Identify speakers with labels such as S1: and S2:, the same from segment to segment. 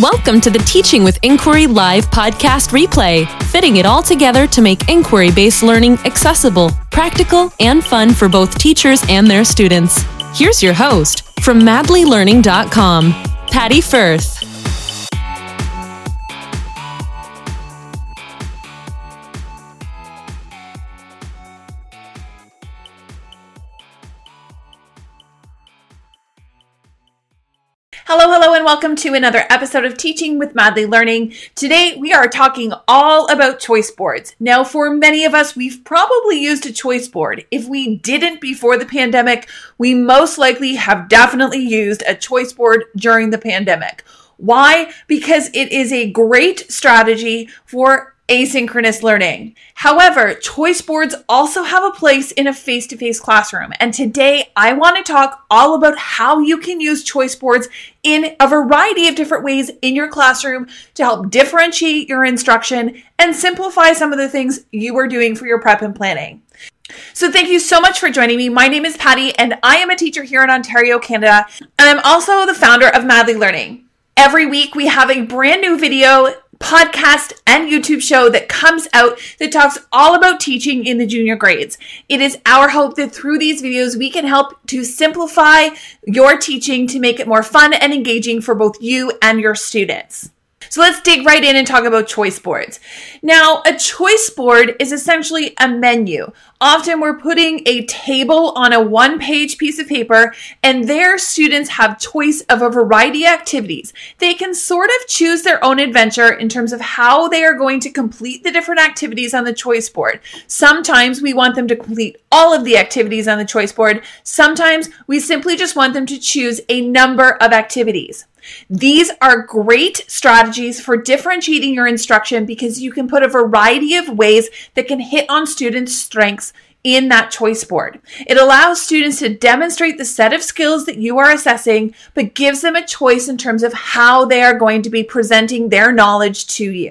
S1: Welcome to the Teaching with Inquiry Live podcast replay, fitting it all together to make inquiry based learning accessible, practical, and fun for both teachers and their students. Here's your host from madlylearning.com, Patty Firth.
S2: Hello, hello, and welcome to another episode of Teaching with Madly Learning. Today, we are talking all about choice boards. Now, for many of us, we've probably used a choice board. If we didn't before the pandemic, we most likely have definitely used a choice board during the pandemic. Why? Because it is a great strategy for asynchronous learning. However, choice boards also have a place in a face to face classroom. And today I want to talk all about how you can use choice boards in a variety of different ways in your classroom to help differentiate your instruction and simplify some of the things you are doing for your prep and planning. So thank you so much for joining me. My name is Patty and I am a teacher here in Ontario, Canada, and I'm also the founder of Madly Learning. Every week we have a brand new video podcast and YouTube show that comes out that talks all about teaching in the junior grades. It is our hope that through these videos, we can help to simplify your teaching to make it more fun and engaging for both you and your students. So let's dig right in and talk about choice boards. Now, a choice board is essentially a menu. Often we're putting a table on a one page piece of paper and there students have choice of a variety of activities. They can sort of choose their own adventure in terms of how they are going to complete the different activities on the choice board. Sometimes we want them to complete all of the activities on the choice board. Sometimes we simply just want them to choose a number of activities. These are great strategies for differentiating your instruction because you can put a variety of ways that can hit on students' strengths in that choice board. It allows students to demonstrate the set of skills that you are assessing, but gives them a choice in terms of how they are going to be presenting their knowledge to you.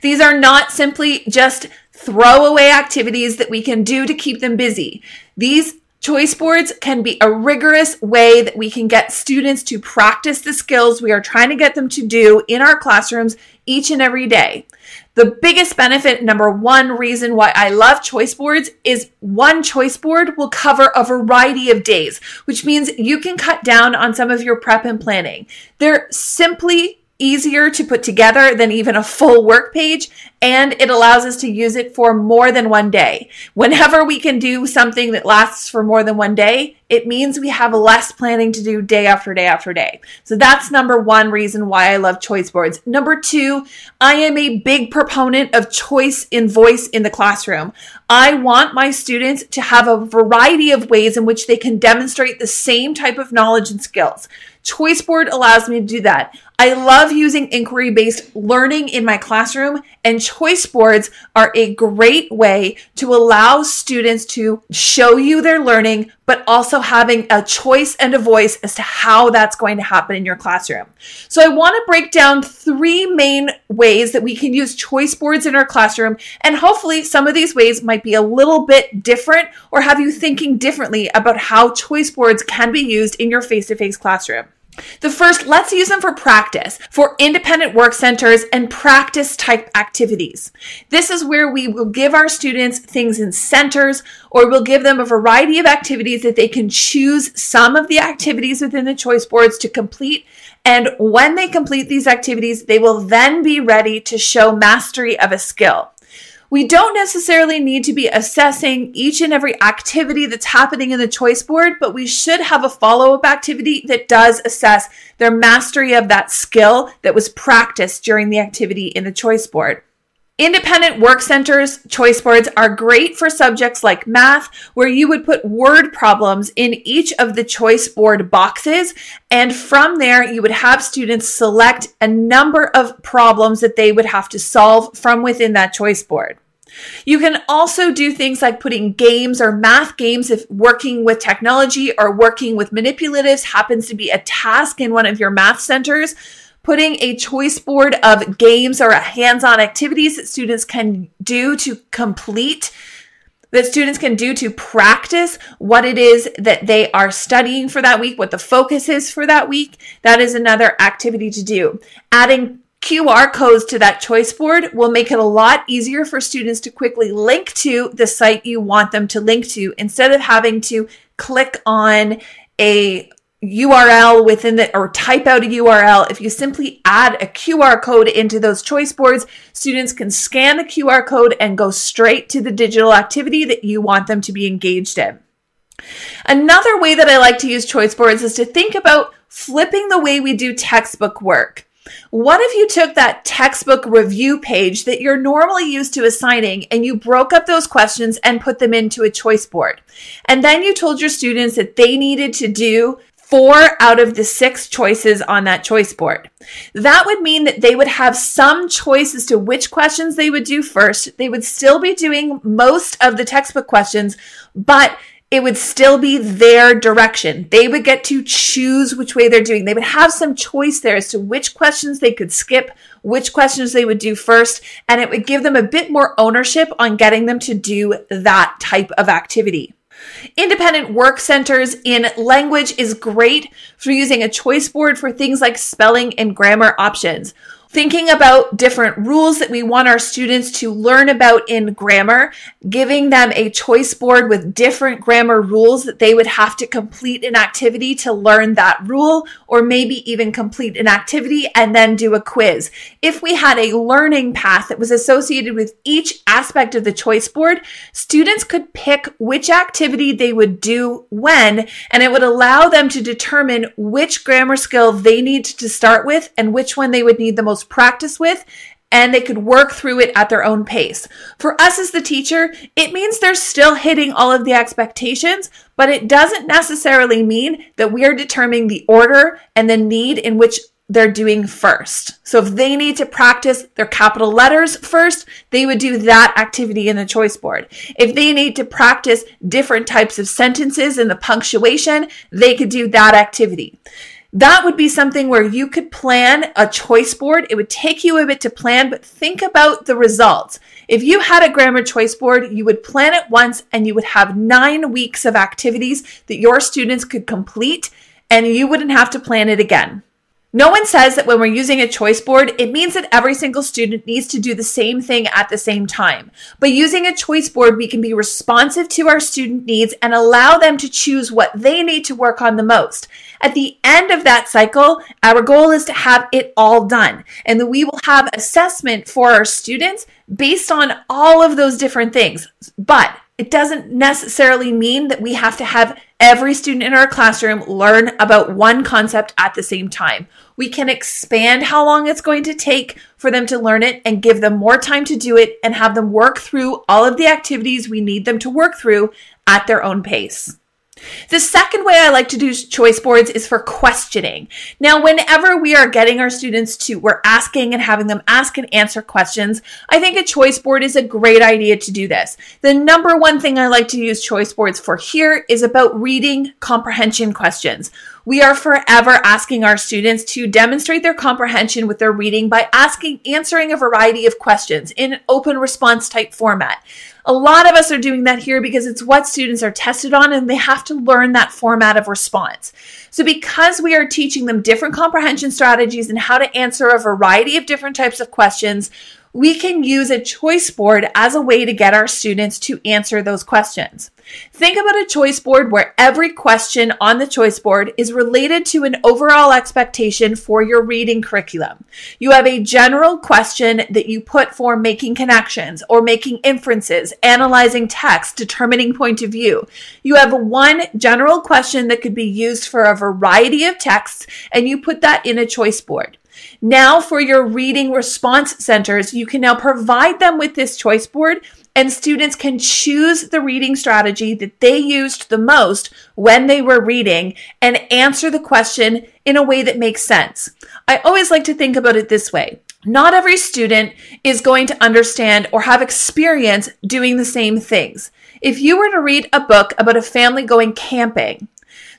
S2: These are not simply just throwaway activities that we can do to keep them busy. These Choice boards can be a rigorous way that we can get students to practice the skills we are trying to get them to do in our classrooms each and every day. The biggest benefit, number one reason why I love choice boards is one choice board will cover a variety of days, which means you can cut down on some of your prep and planning. They're simply easier to put together than even a full work page, and it allows us to use it for more than one day. Whenever we can do something that lasts for more than one day, it means we have less planning to do day after day after day. So that's number one reason why I love choice boards. Number two, I am a big proponent of choice in voice in the classroom. I want my students to have a variety of ways in which they can demonstrate the same type of knowledge and skills. Choiceboard allows me to do that. I love using inquiry based learning in my classroom, and choice boards are a great way to allow students to show you their learning, but also having a choice and a voice as to how that's going to happen in your classroom. So, I want to break down three main ways that we can use choice boards in our classroom, and hopefully, some of these ways might be a little bit different or have you thinking differently about how choice boards can be used in your face to face classroom. The first, let's use them for practice, for independent work centers and practice type activities. This is where we will give our students things in centers or we'll give them a variety of activities that they can choose some of the activities within the choice boards to complete. And when they complete these activities, they will then be ready to show mastery of a skill. We don't necessarily need to be assessing each and every activity that's happening in the choice board, but we should have a follow up activity that does assess their mastery of that skill that was practiced during the activity in the choice board. Independent work centers choice boards are great for subjects like math, where you would put word problems in each of the choice board boxes. And from there, you would have students select a number of problems that they would have to solve from within that choice board. You can also do things like putting games or math games if working with technology or working with manipulatives happens to be a task in one of your math centers. Putting a choice board of games or hands on activities that students can do to complete that students can do to practice what it is that they are studying for that week, what the focus is for that week. That is another activity to do. Adding QR codes to that choice board will make it a lot easier for students to quickly link to the site you want them to link to instead of having to click on a URL within the or type out a URL. If you simply add a QR code into those choice boards, students can scan the QR code and go straight to the digital activity that you want them to be engaged in. Another way that I like to use choice boards is to think about flipping the way we do textbook work. What if you took that textbook review page that you're normally used to assigning and you broke up those questions and put them into a choice board? And then you told your students that they needed to do four out of the six choices on that choice board. That would mean that they would have some choice as to which questions they would do first. They would still be doing most of the textbook questions, but it would still be their direction. They would get to choose which way they're doing. They would have some choice there as to which questions they could skip, which questions they would do first, and it would give them a bit more ownership on getting them to do that type of activity. Independent work centers in language is great for using a choice board for things like spelling and grammar options thinking about different rules that we want our students to learn about in grammar, giving them a choice board with different grammar rules that they would have to complete an activity to learn that rule, or maybe even complete an activity and then do a quiz. If we had a learning path that was associated with each aspect of the choice board, students could pick which activity they would do when, and it would allow them to determine which grammar skill they need to start with and which one they would need the most practice with and they could work through it at their own pace. For us as the teacher, it means they're still hitting all of the expectations, but it doesn't necessarily mean that we are determining the order and the need in which they're doing first. So if they need to practice their capital letters first, they would do that activity in the choice board. If they need to practice different types of sentences and the punctuation, they could do that activity. That would be something where you could plan a choice board. It would take you a bit to plan, but think about the results. If you had a grammar choice board, you would plan it once and you would have nine weeks of activities that your students could complete and you wouldn't have to plan it again. No one says that when we're using a choice board, it means that every single student needs to do the same thing at the same time. But using a choice board, we can be responsive to our student needs and allow them to choose what they need to work on the most. At the end of that cycle, our goal is to have it all done and that we will have assessment for our students based on all of those different things. But it doesn't necessarily mean that we have to have every student in our classroom learn about one concept at the same time. We can expand how long it's going to take for them to learn it and give them more time to do it and have them work through all of the activities we need them to work through at their own pace. The second way I like to do choice boards is for questioning. Now, whenever we are getting our students to, we're asking and having them ask and answer questions, I think a choice board is a great idea to do this. The number one thing I like to use choice boards for here is about reading comprehension questions. We are forever asking our students to demonstrate their comprehension with their reading by asking, answering a variety of questions in an open response type format. A lot of us are doing that here because it's what students are tested on and they have to learn that format of response. So because we are teaching them different comprehension strategies and how to answer a variety of different types of questions, we can use a choice board as a way to get our students to answer those questions. Think about a choice board where every question on the choice board is related to an overall expectation for your reading curriculum. You have a general question that you put for making connections or making inferences, analyzing text, determining point of view. You have one general question that could be used for a variety of texts, and you put that in a choice board. Now, for your reading response centers, you can now provide them with this choice board, and students can choose the reading strategy that they used the most when they were reading and answer the question in a way that makes sense. I always like to think about it this way. Not every student is going to understand or have experience doing the same things. If you were to read a book about a family going camping,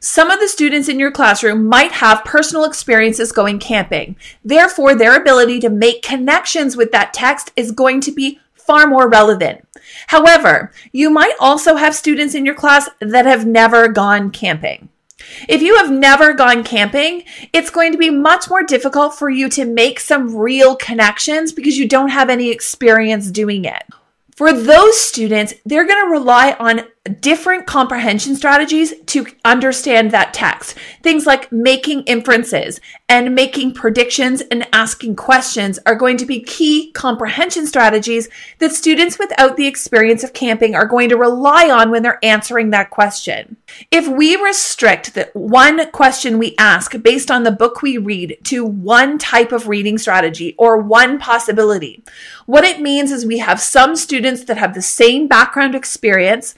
S2: some of the students in your classroom might have personal experiences going camping. Therefore, their ability to make connections with that text is going to be far more relevant. However, you might also have students in your class that have never gone camping. If you have never gone camping, it's going to be much more difficult for you to make some real connections because you don't have any experience doing it. For those students, they're going to rely on different comprehension strategies to understand that text. Things like making inferences and making predictions and asking questions are going to be key comprehension strategies that students without the experience of camping are going to rely on when they're answering that question. If we restrict the one question we ask based on the book we read to one type of reading strategy or one possibility, what it means is we have some students that have the same background experience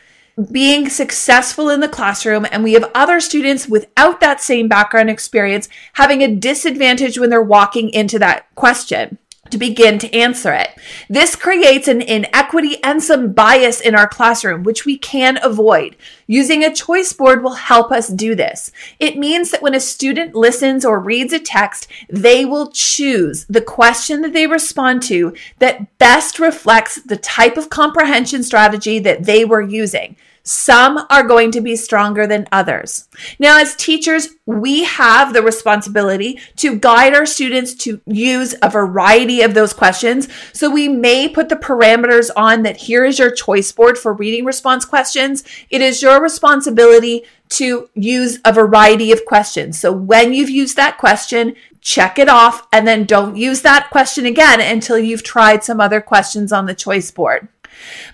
S2: being successful in the classroom, and we have other students without that same background experience having a disadvantage when they're walking into that question to begin to answer it. This creates an inequity and some bias in our classroom, which we can avoid. Using a choice board will help us do this. It means that when a student listens or reads a text, they will choose the question that they respond to that best reflects the type of comprehension strategy that they were using. Some are going to be stronger than others. Now, as teachers, we have the responsibility to guide our students to use a variety of those questions. So we may put the parameters on that here is your choice board for reading response questions. It is your responsibility to use a variety of questions. So when you've used that question, check it off and then don't use that question again until you've tried some other questions on the choice board.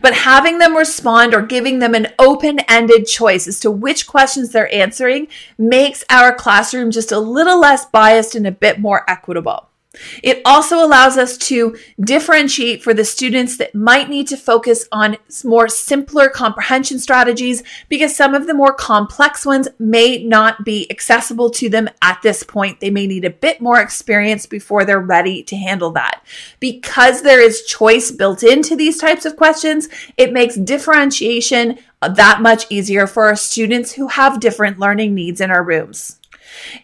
S2: But having them respond or giving them an open ended choice as to which questions they're answering makes our classroom just a little less biased and a bit more equitable. It also allows us to differentiate for the students that might need to focus on more simpler comprehension strategies because some of the more complex ones may not be accessible to them at this point. They may need a bit more experience before they're ready to handle that. Because there is choice built into these types of questions, it makes differentiation uh, that much easier for our students who have different learning needs in our rooms.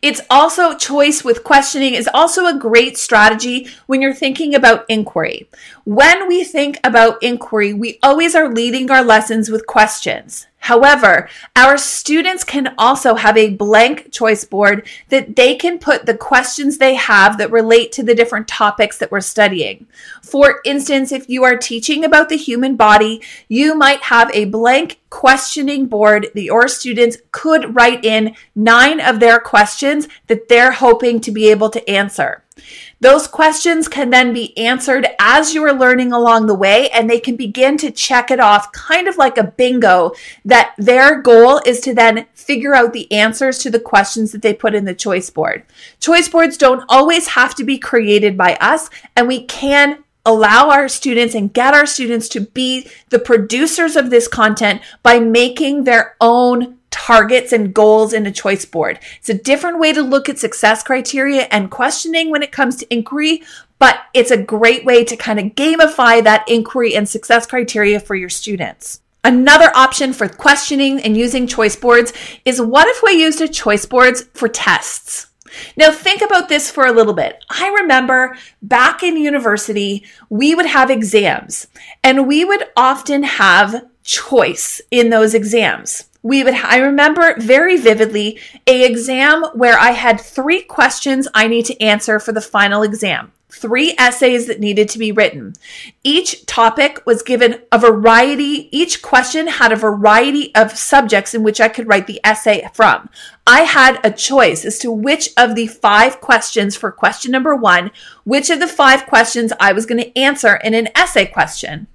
S2: It's also choice with questioning is also a great strategy when you're thinking about inquiry. When we think about inquiry, we always are leading our lessons with questions. However, our students can also have a blank choice board that they can put the questions they have that relate to the different topics that we're studying. For instance, if you are teaching about the human body, you might have a blank questioning board that your students could write in nine of their questions that they're hoping to be able to answer. Those questions can then be answered as you are learning along the way, and they can begin to check it off kind of like a bingo that their goal is to then figure out the answers to the questions that they put in the choice board. Choice boards don't always have to be created by us, and we can allow our students and get our students to be the producers of this content by making their own targets and goals in a choice board. It's a different way to look at success criteria and questioning when it comes to inquiry, but it's a great way to kind of gamify that inquiry and success criteria for your students. Another option for questioning and using choice boards is what if we used a choice boards for tests? Now, think about this for a little bit. I remember back in university, we would have exams and we would often have choice in those exams we would i remember very vividly a exam where i had three questions i need to answer for the final exam. Three essays that needed to be written. Each topic was given a variety each question had a variety of subjects in which i could write the essay from. I had a choice as to which of the five questions for question number one which of the five questions i was going to answer in an essay question.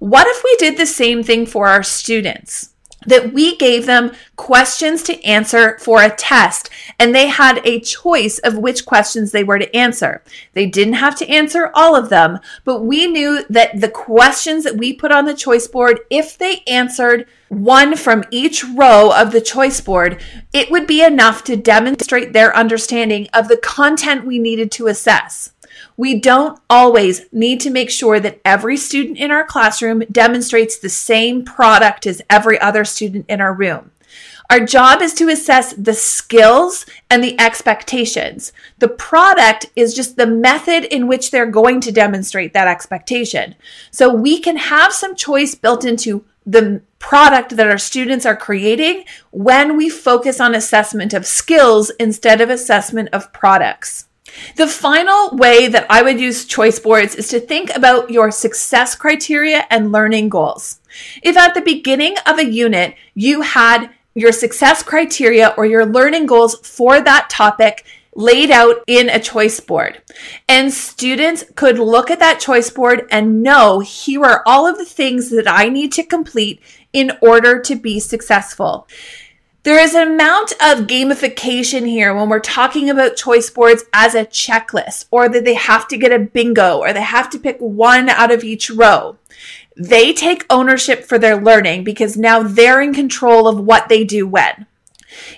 S2: What if we did the same thing for our students that we gave them questions to answer for a test and they had a choice of which questions they were to answer. They didn't have to answer all of them, but we knew that the questions that we put on the choice board, if they answered one from each row of the choice board, it would be enough to demonstrate their understanding of the content we needed to assess. We don't always need to make sure that every student in our classroom demonstrates the same product as every other student in our room. Our job is to assess the skills and the expectations. The product is just the method in which they're going to demonstrate that expectation. So we can have some choice built into the product that our students are creating when we focus on assessment of skills instead of assessment of products. The final way that I would use choice boards is to think about your success criteria and learning goals. If at the beginning of a unit you had your success criteria or your learning goals for that topic laid out in a choice board. And students could look at that choice board and know here are all of the things that I need to complete in order to be successful. There is an amount of gamification here when we're talking about choice boards as a checklist, or that they have to get a bingo, or they have to pick one out of each row. They take ownership for their learning because now they're in control of what they do when.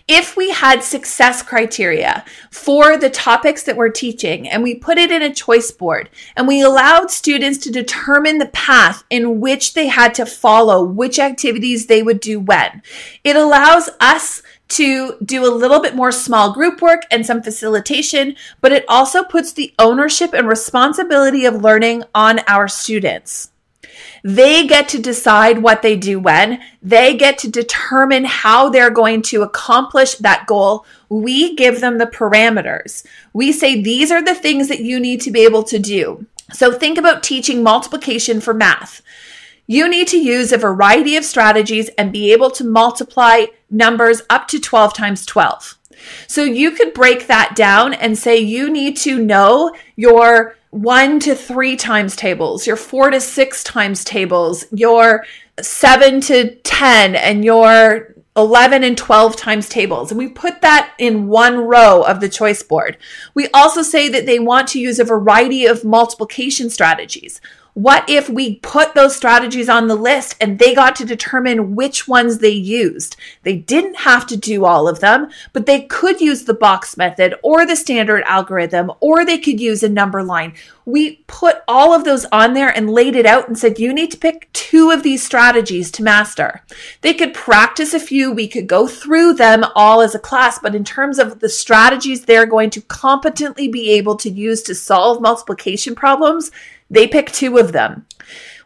S2: If we had success criteria for the topics that we're teaching and we put it in a choice board and we allowed students to determine the path in which they had to follow, which activities they would do when, it allows us to do a little bit more small group work and some facilitation, but it also puts the ownership and responsibility of learning on our students. They get to decide what they do when. They get to determine how they're going to accomplish that goal. We give them the parameters. We say, these are the things that you need to be able to do. So think about teaching multiplication for math. You need to use a variety of strategies and be able to multiply numbers up to 12 times 12. So you could break that down and say you need to know your one to three times tables, your four to six times tables, your seven to 10, and your 11 and 12 times tables. And we put that in one row of the choice board. We also say that they want to use a variety of multiplication strategies. What if we put those strategies on the list and they got to determine which ones they used? They didn't have to do all of them, but they could use the box method or the standard algorithm, or they could use a number line. We put all of those on there and laid it out and said, you need to pick two of these strategies to master. They could practice a few. We could go through them all as a class, but in terms of the strategies they're going to competently be able to use to solve multiplication problems, they pick two of them.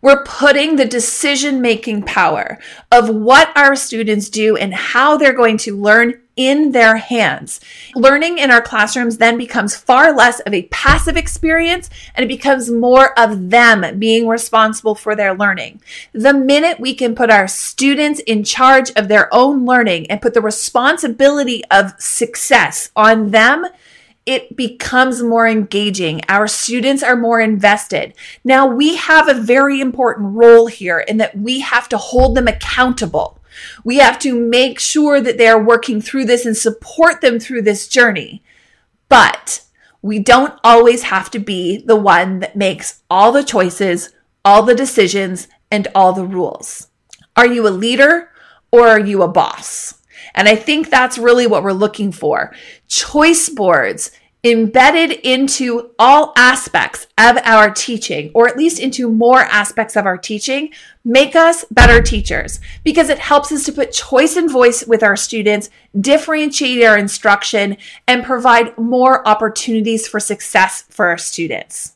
S2: We're putting the decision making power of what our students do and how they're going to learn in their hands. Learning in our classrooms then becomes far less of a passive experience and it becomes more of them being responsible for their learning. The minute we can put our students in charge of their own learning and put the responsibility of success on them, it becomes more engaging. Our students are more invested. Now we have a very important role here in that we have to hold them accountable. We have to make sure that they are working through this and support them through this journey. But we don't always have to be the one that makes all the choices, all the decisions, and all the rules. Are you a leader or are you a boss? And I think that's really what we're looking for. Choice boards embedded into all aspects of our teaching, or at least into more aspects of our teaching, make us better teachers because it helps us to put choice and voice with our students, differentiate our instruction, and provide more opportunities for success for our students.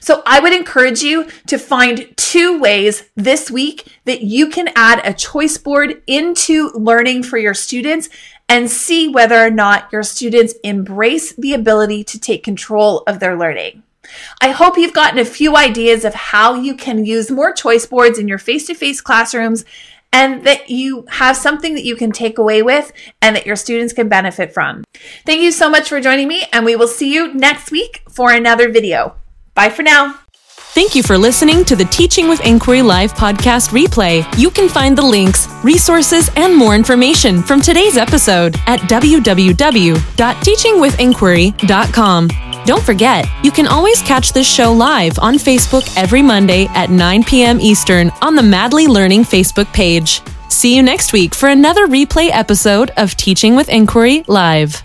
S2: So I would encourage you to find two ways this week that you can add a choice board into learning for your students and see whether or not your students embrace the ability to take control of their learning. I hope you've gotten a few ideas of how you can use more choice boards in your face to face classrooms and that you have something that you can take away with and that your students can benefit from. Thank you so much for joining me, and we will see you next week for another video. Bye for now.
S1: Thank you for listening to the Teaching with Inquiry Live podcast replay. You can find the links, resources, and more information from today's episode at www.teachingwithinquiry.com. Don't forget, you can always catch this show live on Facebook every Monday at 9 p.m. Eastern on the Madly Learning Facebook page. See you next week for another replay episode of Teaching with Inquiry Live.